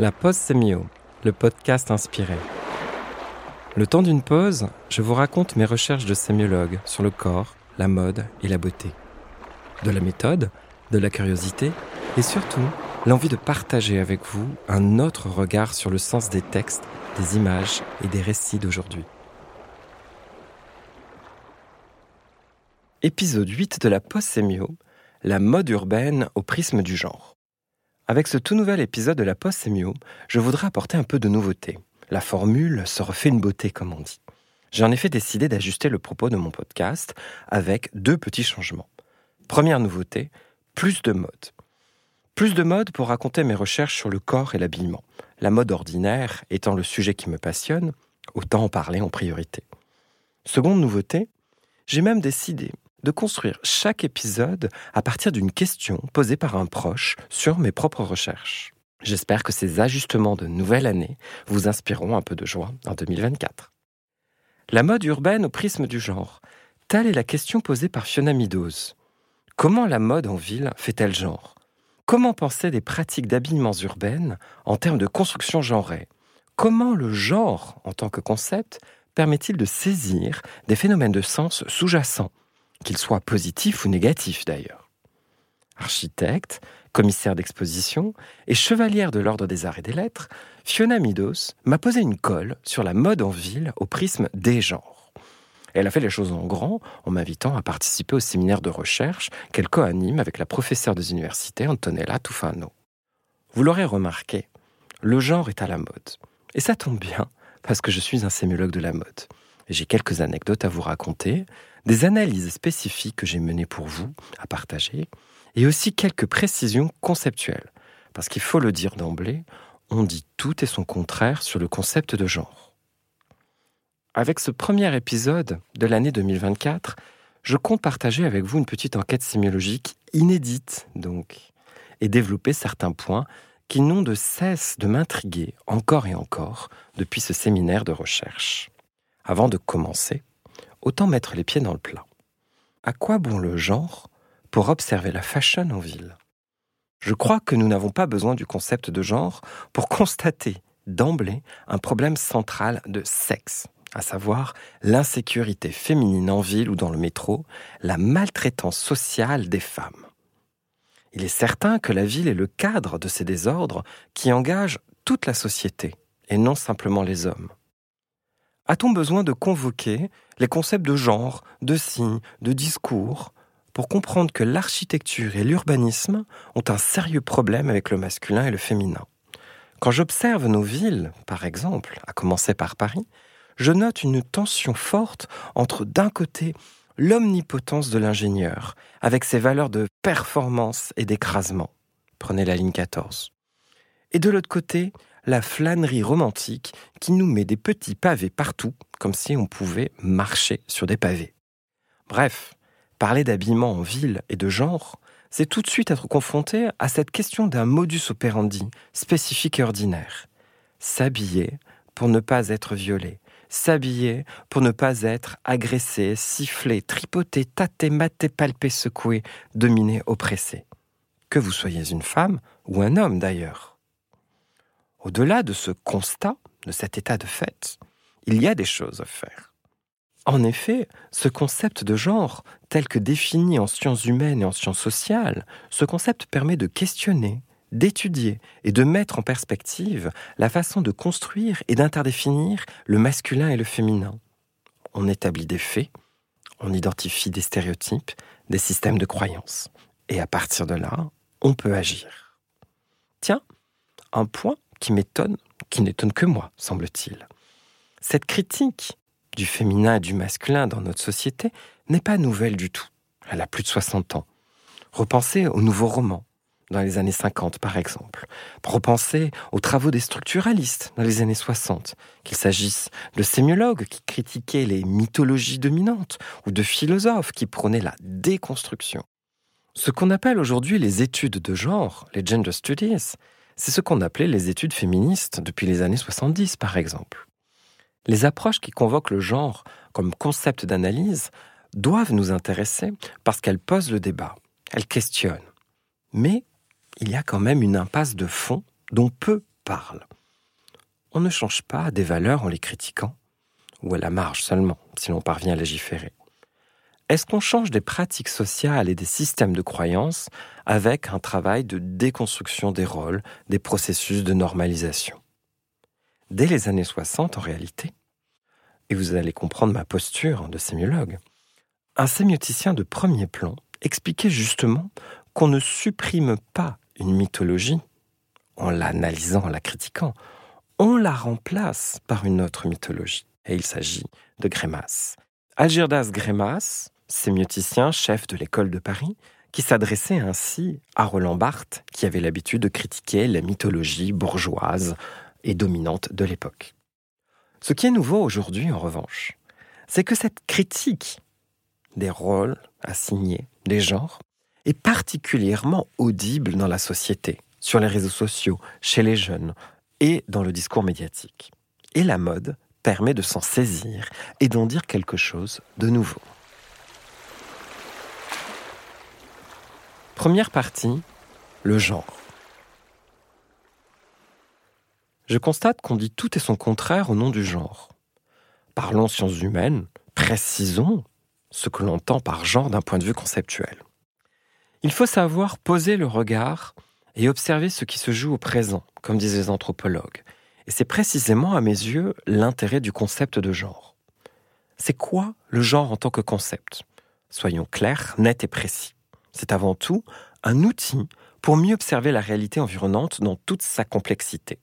La pause sémio, le podcast inspiré. Le temps d'une pause, je vous raconte mes recherches de sémiologue sur le corps, la mode et la beauté. De la méthode, de la curiosité et surtout l'envie de partager avec vous un autre regard sur le sens des textes, des images et des récits d'aujourd'hui. Épisode 8 de la pause sémio, la mode urbaine au prisme du genre. Avec ce tout nouvel épisode de la Post Sémio, je voudrais apporter un peu de nouveauté. La formule se refait une beauté, comme on dit. J'ai en effet décidé d'ajuster le propos de mon podcast avec deux petits changements. Première nouveauté, plus de mode. Plus de mode pour raconter mes recherches sur le corps et l'habillement. La mode ordinaire étant le sujet qui me passionne, autant en parler en priorité. Seconde nouveauté, j'ai même décidé de construire chaque épisode à partir d'une question posée par un proche sur mes propres recherches. J'espère que ces ajustements de nouvelle année vous inspireront un peu de joie en 2024. La mode urbaine au prisme du genre. Telle est la question posée par Fiona Meadows. Comment la mode en ville fait-elle genre? Comment penser des pratiques d'habillement urbaines en termes de construction genrée? Comment le genre, en tant que concept, permet-il de saisir des phénomènes de sens sous-jacents? Qu'il soit positif ou négatif d'ailleurs. Architecte, commissaire d'exposition et chevalière de l'Ordre des Arts et des Lettres, Fiona Midos m'a posé une colle sur la mode en ville au prisme des genres. Elle a fait les choses en grand en m'invitant à participer au séminaire de recherche qu'elle co-anime avec la professeure des universités Antonella Tufano. Vous l'aurez remarqué, le genre est à la mode. Et ça tombe bien, parce que je suis un sémiologue de la mode. J'ai quelques anecdotes à vous raconter, des analyses spécifiques que j'ai menées pour vous à partager, et aussi quelques précisions conceptuelles. Parce qu'il faut le dire d'emblée, on dit tout et son contraire sur le concept de genre. Avec ce premier épisode de l'année 2024, je compte partager avec vous une petite enquête sémiologique inédite, donc, et développer certains points qui n'ont de cesse de m'intriguer encore et encore depuis ce séminaire de recherche. Avant de commencer, autant mettre les pieds dans le plat. À quoi bon le genre pour observer la fashion en ville? Je crois que nous n'avons pas besoin du concept de genre pour constater d'emblée un problème central de sexe, à savoir l'insécurité féminine en ville ou dans le métro, la maltraitance sociale des femmes. Il est certain que la ville est le cadre de ces désordres qui engagent toute la société, et non simplement les hommes. A-t-on besoin de convoquer les concepts de genre, de signes, de discours, pour comprendre que l'architecture et l'urbanisme ont un sérieux problème avec le masculin et le féminin? Quand j'observe nos villes, par exemple, à commencer par Paris, je note une tension forte entre d'un côté l'omnipotence de l'ingénieur, avec ses valeurs de performance et d'écrasement. Prenez la ligne 14. Et de l'autre côté, la flânerie romantique qui nous met des petits pavés partout, comme si on pouvait marcher sur des pavés. Bref, parler d'habillement en ville et de genre, c'est tout de suite être confronté à cette question d'un modus operandi spécifique et ordinaire. S'habiller pour ne pas être violé, s'habiller pour ne pas être agressé, sifflé, tripoté, tâté, maté, palpé, secoué, dominé, oppressé. Que vous soyez une femme ou un homme d'ailleurs. Au-delà de ce constat, de cet état de fait, il y a des choses à faire. En effet, ce concept de genre, tel que défini en sciences humaines et en sciences sociales, ce concept permet de questionner, d'étudier et de mettre en perspective la façon de construire et d'interdéfinir le masculin et le féminin. On établit des faits, on identifie des stéréotypes, des systèmes de croyances. Et à partir de là, on peut agir. Tiens, un point qui m'étonne, qui n'étonne que moi, semble-t-il. Cette critique du féminin et du masculin dans notre société n'est pas nouvelle du tout. Elle a plus de 60 ans. Repensez aux nouveaux romans, dans les années 50 par exemple. Repensez aux travaux des structuralistes dans les années 60, qu'il s'agisse de sémiologues qui critiquaient les mythologies dominantes ou de philosophes qui prônaient la déconstruction. Ce qu'on appelle aujourd'hui les études de genre, les gender studies, c'est ce qu'on appelait les études féministes depuis les années 70, par exemple. Les approches qui convoquent le genre comme concept d'analyse doivent nous intéresser parce qu'elles posent le débat, elles questionnent. Mais il y a quand même une impasse de fond dont peu parle. On ne change pas des valeurs en les critiquant, ou à la marge seulement, si l'on parvient à légiférer. Est-ce qu'on change des pratiques sociales et des systèmes de croyances avec un travail de déconstruction des rôles, des processus de normalisation? Dès les années 60, en réalité, et vous allez comprendre ma posture de sémiologue, un sémioticien de premier plan expliquait justement qu'on ne supprime pas une mythologie en l'analysant, en la critiquant, on la remplace par une autre mythologie. Et il s'agit de Grémas. Algirdas Grémas sémioticien, chef de l'école de Paris, qui s'adressait ainsi à Roland Barthes, qui avait l'habitude de critiquer la mythologie bourgeoise et dominante de l'époque. Ce qui est nouveau aujourd'hui, en revanche, c'est que cette critique des rôles assignés, des genres, est particulièrement audible dans la société, sur les réseaux sociaux, chez les jeunes et dans le discours médiatique. Et la mode permet de s'en saisir et d'en dire quelque chose de nouveau. Première partie, le genre. Je constate qu'on dit tout et son contraire au nom du genre. Parlons sciences humaines, précisons ce que l'on entend par genre d'un point de vue conceptuel. Il faut savoir poser le regard et observer ce qui se joue au présent, comme disent les anthropologues. Et c'est précisément, à mes yeux, l'intérêt du concept de genre. C'est quoi le genre en tant que concept? Soyons clairs, nets et précis. C'est avant tout un outil pour mieux observer la réalité environnante dans toute sa complexité.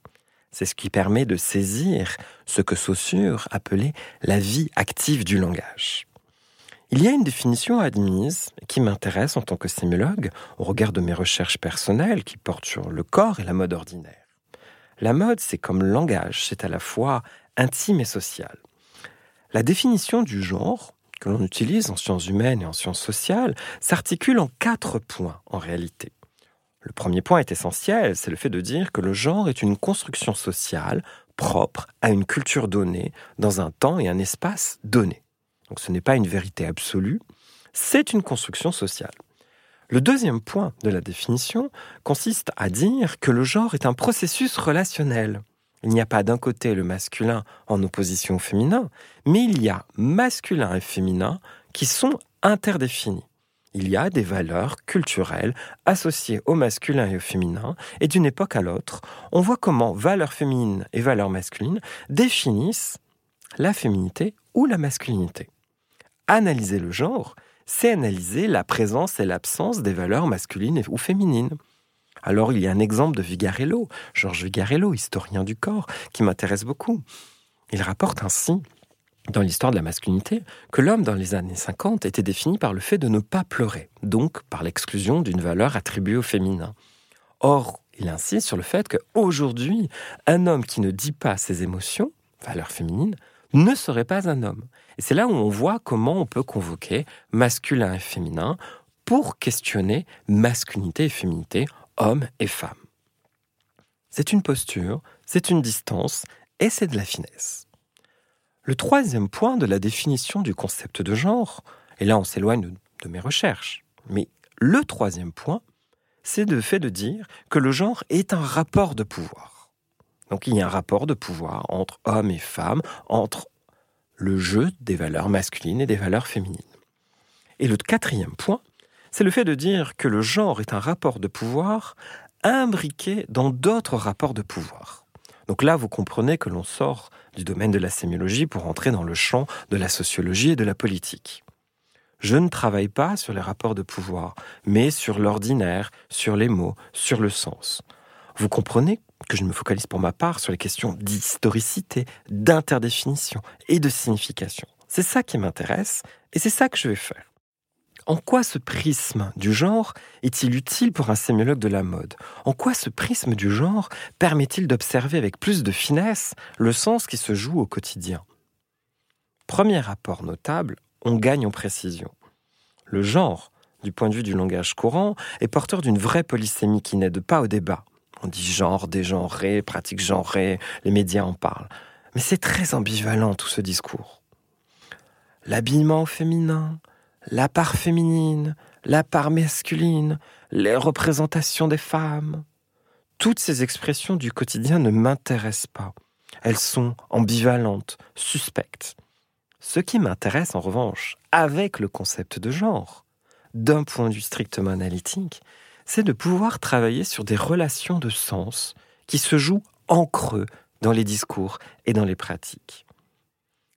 C'est ce qui permet de saisir ce que Saussure appelait la vie active du langage. Il y a une définition admise qui m'intéresse en tant que sémiologue au regard de mes recherches personnelles qui portent sur le corps et la mode ordinaire. La mode, c'est comme le langage, c'est à la fois intime et social. La définition du genre que l'on utilise en sciences humaines et en sciences sociales s'articule en quatre points en réalité. Le premier point est essentiel, c'est le fait de dire que le genre est une construction sociale propre à une culture donnée, dans un temps et un espace donné. Donc ce n'est pas une vérité absolue, c'est une construction sociale. Le deuxième point de la définition consiste à dire que le genre est un processus relationnel. Il n'y a pas d'un côté le masculin en opposition au féminin, mais il y a masculin et féminin qui sont interdéfinis. Il y a des valeurs culturelles associées au masculin et au féminin, et d'une époque à l'autre, on voit comment valeurs féminines et valeurs masculines définissent la féminité ou la masculinité. Analyser le genre, c'est analyser la présence et l'absence des valeurs masculines ou féminines. Alors il y a un exemple de Vigarello, Georges Vigarello, historien du corps, qui m'intéresse beaucoup. Il rapporte ainsi dans l'histoire de la masculinité que l'homme dans les années 50 était défini par le fait de ne pas pleurer, donc par l'exclusion d'une valeur attribuée au féminin. Or, il insiste sur le fait qu'aujourd'hui, un homme qui ne dit pas ses émotions, valeur féminine, ne serait pas un homme. Et c'est là où on voit comment on peut convoquer masculin et féminin pour questionner masculinité et féminité, homme et femme. C'est une posture, c'est une distance et c'est de la finesse. Le troisième point de la définition du concept de genre, et là on s'éloigne de, mes recherches, mais le troisième point, c'est le fait de dire que le genre est un rapport de pouvoir. Donc il y a un rapport de pouvoir entre hommes et femmes, entre le jeu des valeurs masculines et des valeurs féminines. Et le quatrième point, c'est le fait de dire que le genre est un rapport de pouvoir imbriqué dans d'autres rapports de pouvoir. Donc là, vous comprenez que l'on sort du domaine de la sémiologie pour entrer dans le champ de la sociologie et de la politique. Je ne travaille pas sur les rapports de pouvoir, mais sur l'ordinaire, sur les mots, sur le sens. Vous comprenez que je me focalise pour ma part sur les questions d'historicité, d'interdéfinition et de signification. C'est ça qui m'intéresse et c'est ça que je vais faire. En quoi ce prisme du genre est-il utile pour un sémiologue de la mode? En quoi ce prisme du genre permet-il d'observer avec plus de finesse le sens qui se joue au quotidien? Premier rapport notable, on gagne en précision. Le genre, du point de vue du langage courant, est porteur d'une vraie polysémie qui n'aide pas au débat. On dit genre, dégenré, pratique genrée, les médias en parlent. Mais c'est très ambivalent tout ce discours. L'habillement féminin, la part féminine, la part masculine, les représentations des femmes. toutes ces expressions du quotidien ne m'intéressent pas. Elles sont ambivalentes, suspectes. Ce qui m'intéresse en revanche, avec le concept de genre, d'un point de vue strictement analytique, c'est de pouvoir travailler sur des relations de sens qui se jouent en creux dans les discours et dans les pratiques.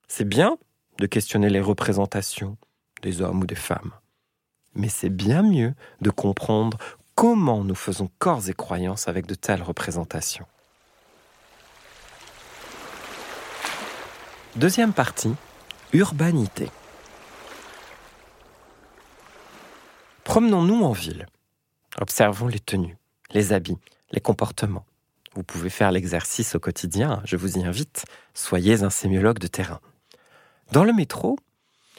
C'est bien de questionner les représentations des hommes ou des femmes, mais c'est bien mieux de comprendre comment nous faisons corps et croyances avec de telles représentations. Deuxième partie, urbanité. Promenons-nous en ville. Observons les tenues, les habits, les comportements. Vous pouvez faire l'exercice au quotidien, je vous y invite, soyez un sémiologue de terrain. Dans le métro,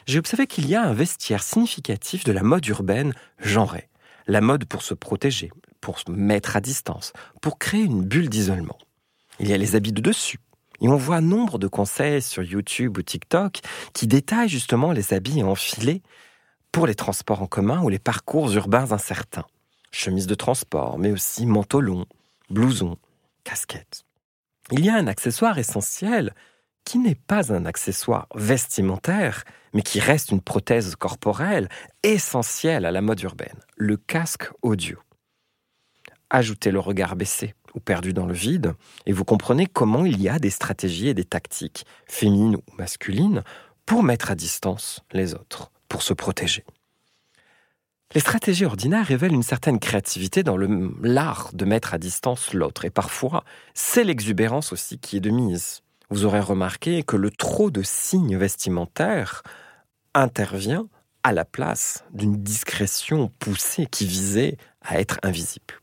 j'ai observé qu'il y a un vestiaire significatif de la mode urbaine genrée. La mode pour se protéger, pour se mettre à distance, pour créer une bulle d'isolement. Il y a les habits de dessus. Et on voit nombre de conseils sur YouTube ou TikTok qui détaillent justement les habits enfilés pour les transports en commun ou les parcours urbains incertains. Chemise de transport, mais aussi manteau long, blouson, casquette. Il y a un accessoire essentiel qui n'est pas un accessoire vestimentaire, mais qui reste une prothèse corporelle essentielle à la mode urbaine, le casque audio. Ajoutez le regard baissé ou perdu dans le vide, et vous comprenez comment il y a des stratégies et des tactiques, féminines ou masculines, pour mettre à distance les autres, pour se protéger. Les stratégies ordinaires révèlent une certaine créativité dans l'art de mettre à distance l'autre, et parfois, c'est l'exubérance aussi qui est de mise vous aurez remarqué que le trop de signes vestimentaires intervient à la place d'une discrétion poussée qui visait à être invisible.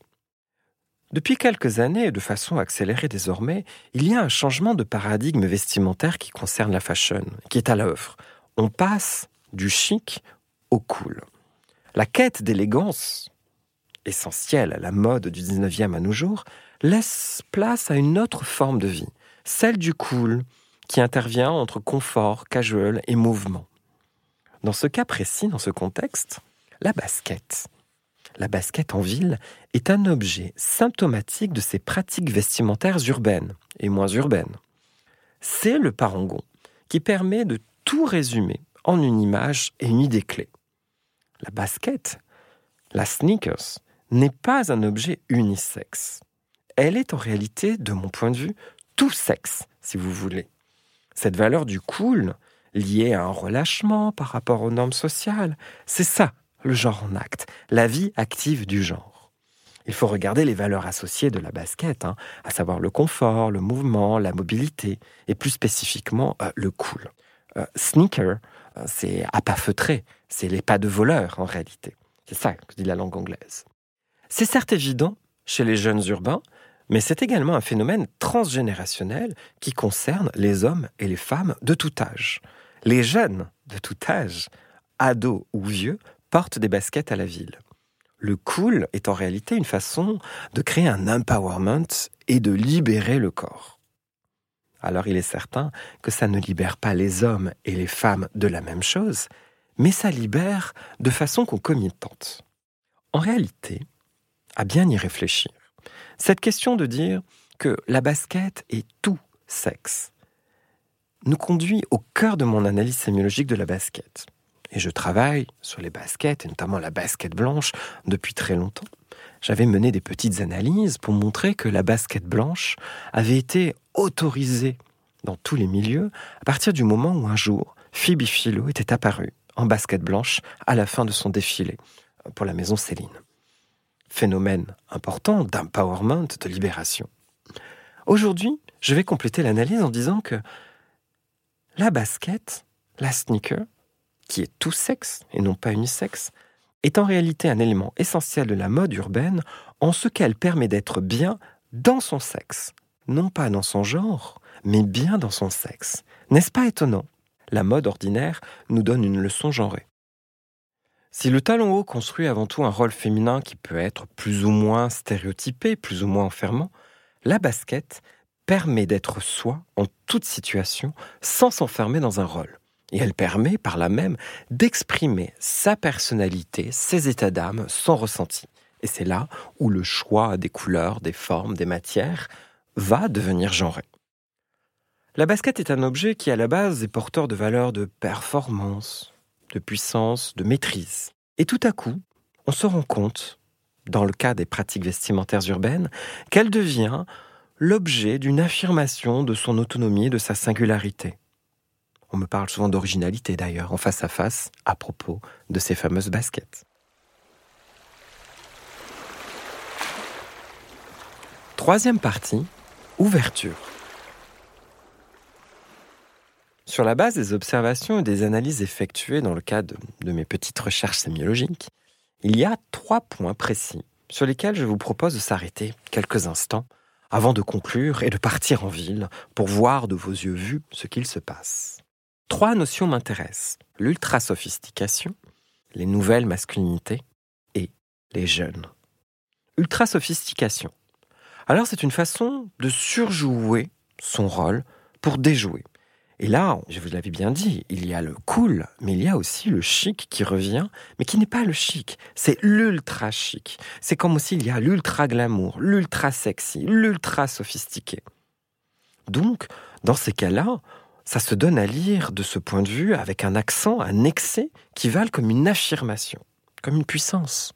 Depuis quelques années, et de façon accélérée désormais, il y a un changement de paradigme vestimentaire qui concerne la fashion, qui est à l'œuvre. On passe du chic au cool. La quête d'élégance, essentielle à la mode du 19e à nos jours, laisse place à une autre forme de vie, celle du cool, qui intervient entre confort, casual et mouvement. Dans ce cas précis, dans ce contexte, la basket. La basket en ville est un objet symptomatique de ces pratiques vestimentaires urbaines et moins urbaines. C'est le parangon qui permet de tout résumer en une image et une idée clé. La basket, la sneakers, n'est pas un objet unisexe. Elle est en réalité, de mon point de vue, tout sexe, si vous voulez. Cette valeur du cool, liée à un relâchement par rapport aux normes sociales, c'est ça, le genre en acte, la vie active du genre. Il faut regarder les valeurs associées de la basket, hein, à savoir le confort, le mouvement, la mobilité, et plus spécifiquement euh, le cool. Euh, sneaker, euh, c'est à pas feutré, c'est les pas de voleur en réalité. C'est ça que dit la langue anglaise. C'est certes évident chez les jeunes urbains, mais c'est également un phénomène transgénérationnel qui concerne les hommes et les femmes de tout âge. Les jeunes de tout âge, ados ou vieux, portent des baskets à la ville. Le cool est en réalité une façon de créer un empowerment et de libérer le corps. Alors il est certain que ça ne libère pas les hommes et les femmes de la même chose, mais ça libère de façon concomitante. En réalité, à bien y réfléchir, cette question de dire que la basket est tout sexe nous conduit au cœur de mon analyse sémiologique de la basket. Et je travaille sur les baskets, et notamment la basket blanche, depuis très longtemps. J'avais mené des petites analyses pour montrer que la basket blanche avait été autorisée dans tous les milieux à partir du moment où un jour, Phoebe Philo était apparue en basket blanche à la fin de son défilé pour la maison Céline phénomène important d'empowerment, de libération. Aujourd'hui, je vais compléter l'analyse en disant que la basket, la sneaker, qui est tout sexe et non pas unisexe, est en réalité un élément essentiel de la mode urbaine en ce qu'elle permet d'être bien dans son sexe, non pas dans son genre, mais bien dans son sexe. N'est-ce pas étonnant? La mode ordinaire nous donne une leçon genrée. Si le talon haut construit avant tout un rôle féminin qui peut être plus ou moins stéréotypé, plus ou moins enfermant, la basket permet d'être soi en toute situation sans s'enfermer dans un rôle. Et elle permet par là même d'exprimer sa personnalité, ses états d'âme, son ressenti. Et c'est là où le choix des couleurs, des formes, des matières va devenir genré. La basket est un objet qui à la base est porteur de valeurs de performance, de puissance, de maîtrise. Et tout à coup, on se rend compte, dans le cas des pratiques vestimentaires urbaines, qu'elle devient l'objet d'une affirmation de son autonomie et de sa singularité. On me parle souvent d'originalité d'ailleurs, en face à face, à propos de ces fameuses baskets. Troisième partie, ouverture. Sur la base des observations et des analyses effectuées dans le cadre de mes petites recherches sémiologiques, il y a trois points précis sur lesquels je vous propose de s'arrêter quelques instants avant de conclure et de partir en ville pour voir de vos yeux vus ce qu'il se passe. Trois notions m'intéressent. L'ultra-sophistication, les nouvelles masculinités et les jeunes. Ultra-sophistication. Alors c'est une façon de surjouer son rôle pour déjouer. Et là, je vous l'avais bien dit, il y a le cool, mais il y a aussi le chic qui revient, mais qui n'est pas le chic, c'est l'ultra chic. C'est comme aussi il y a l'ultra glamour, l'ultra sexy, l'ultra sophistiqué. Donc, dans ces cas-là, ça se donne à lire de ce point de vue avec un accent, un excès qui valent comme une affirmation, comme une puissance.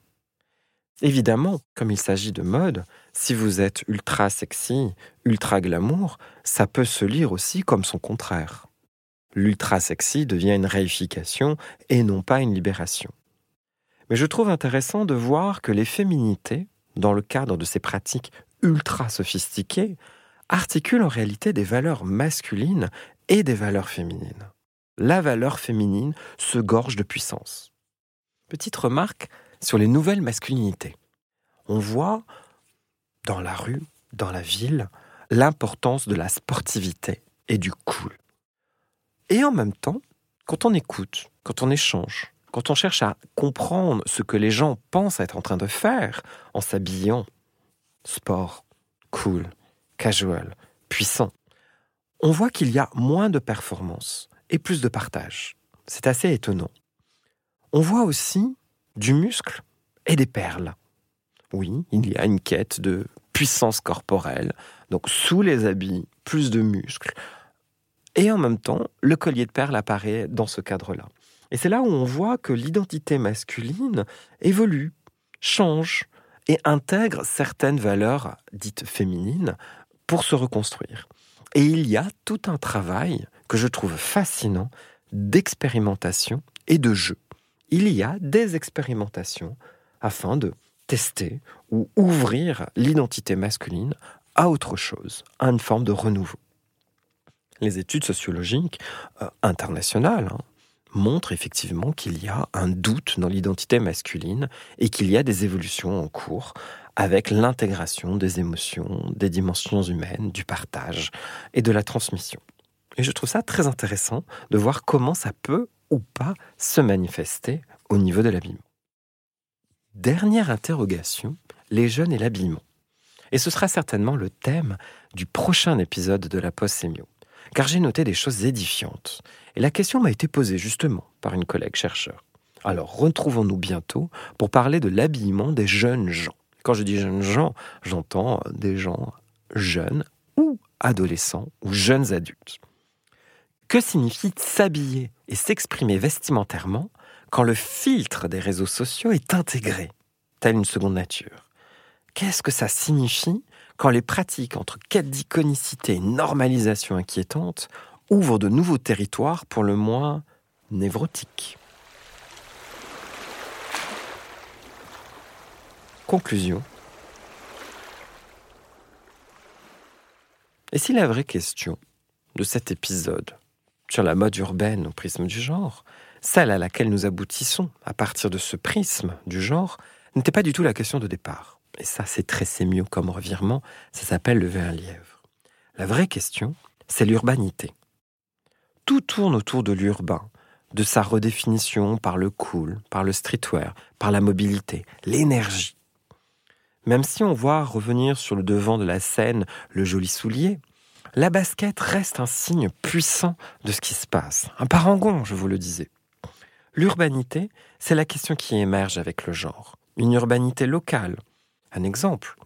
Évidemment, comme il s'agit de mode, si vous êtes ultra sexy, ultra glamour, ça peut se lire aussi comme son contraire. L'ultra sexy devient une réification et non pas une libération. Mais je trouve intéressant de voir que les féminités, dans le cadre de ces pratiques ultra sophistiquées, articulent en réalité des valeurs masculines et des valeurs féminines. La valeur féminine se gorge de puissance. Petite remarque sur les nouvelles masculinités. On voit dans la rue, dans la ville, l'importance de la sportivité et du cool. Et en même temps, quand on écoute, quand on échange, quand on cherche à comprendre ce que les gens pensent être en train de faire en s'habillant sport, cool, casual, puissant, on voit qu'il y a moins de performance et plus de partage. C'est assez étonnant. On voit aussi du muscle et des perles. Oui, il y a une quête de puissance corporelle, donc sous les habits, plus de muscles. Et en même temps, le collier de perles apparaît dans ce cadre-là. Et c'est là où on voit que l'identité masculine évolue, change et intègre certaines valeurs dites féminines pour se reconstruire. Et il y a tout un travail que je trouve fascinant d'expérimentation et de jeu il y a des expérimentations afin de tester ou ouvrir l'identité masculine à autre chose, à une forme de renouveau. Les études sociologiques euh, internationales hein, montrent effectivement qu'il y a un doute dans l'identité masculine et qu'il y a des évolutions en cours avec l'intégration des émotions, des dimensions humaines, du partage et de la transmission. Et je trouve ça très intéressant de voir comment ça peut ou pas se manifester au niveau de l'habillement. Dernière interrogation, les jeunes et l'habillement. Et ce sera certainement le thème du prochain épisode de la post sémio, car j'ai noté des choses édifiantes. Et la question m'a été posée justement par une collègue chercheur. Alors retrouvons-nous bientôt pour parler de l'habillement des jeunes gens. Quand je dis jeunes gens, j'entends des gens jeunes ou adolescents ou jeunes adultes. Que signifie s'habiller et s'exprimer vestimentairement quand le filtre des réseaux sociaux est intégré, telle une seconde nature Qu'est-ce que ça signifie quand les pratiques entre quête d'iconicité et normalisation inquiétante ouvrent de nouveaux territoires pour le moins névrotiques? Conclusion. Et si la vraie question de cet épisode sur la mode urbaine au prisme du genre, celle à laquelle nous aboutissons à partir de ce prisme du genre, n'était pas du tout la question de départ. Et ça, c'est très sémio comme revirement, ça s'appelle lever un lièvre. La vraie question, c'est l'urbanité. Tout tourne autour de l'urbain, de sa redéfinition par le cool, par le streetwear, par la mobilité, l'énergie. Même si on voit revenir sur le devant de la scène le joli soulier, la basket reste un signe puissant de ce qui se passe, un parangon, je vous le disais. L'urbanité, c'est la question qui émerge avec le genre. une urbanité locale. Un exemple.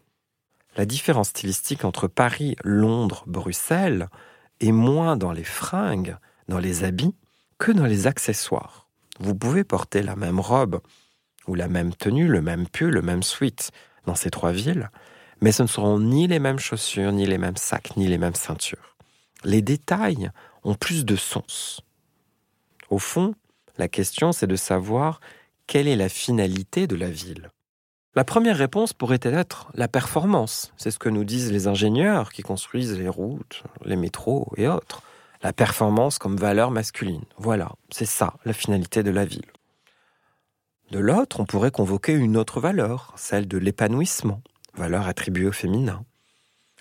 La différence stylistique entre Paris, Londres, Bruxelles est moins dans les fringues, dans les habits, que dans les accessoires. Vous pouvez porter la même robe, ou la même tenue, le même pull, le même sweat dans ces trois villes, mais ce ne seront ni les mêmes chaussures, ni les mêmes sacs, ni les mêmes ceintures. Les détails ont plus de sens. Au fond, la question c'est de savoir quelle est la finalité de la ville. La première réponse pourrait être la performance. C'est ce que nous disent les ingénieurs qui construisent les routes, les métros et autres. La performance comme valeur masculine. Voilà, c'est ça la finalité de la ville. De l'autre, on pourrait convoquer une autre valeur, celle de l'épanouissement, valeur attribuée au féminin.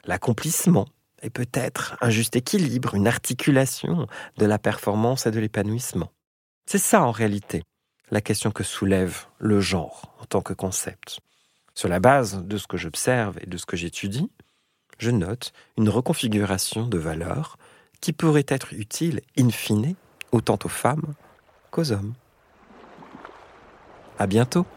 L'accomplissement, et peut-être un juste équilibre, une articulation de la performance et de l'épanouissement. C'est ça en réalité la question que soulève le genre en tant que concept. Sur la base de ce que j'observe et de ce que j'étudie, je note une reconfiguration de valeurs qui pourrait être utile in fine autant aux femmes qu'aux hommes. À bientôt!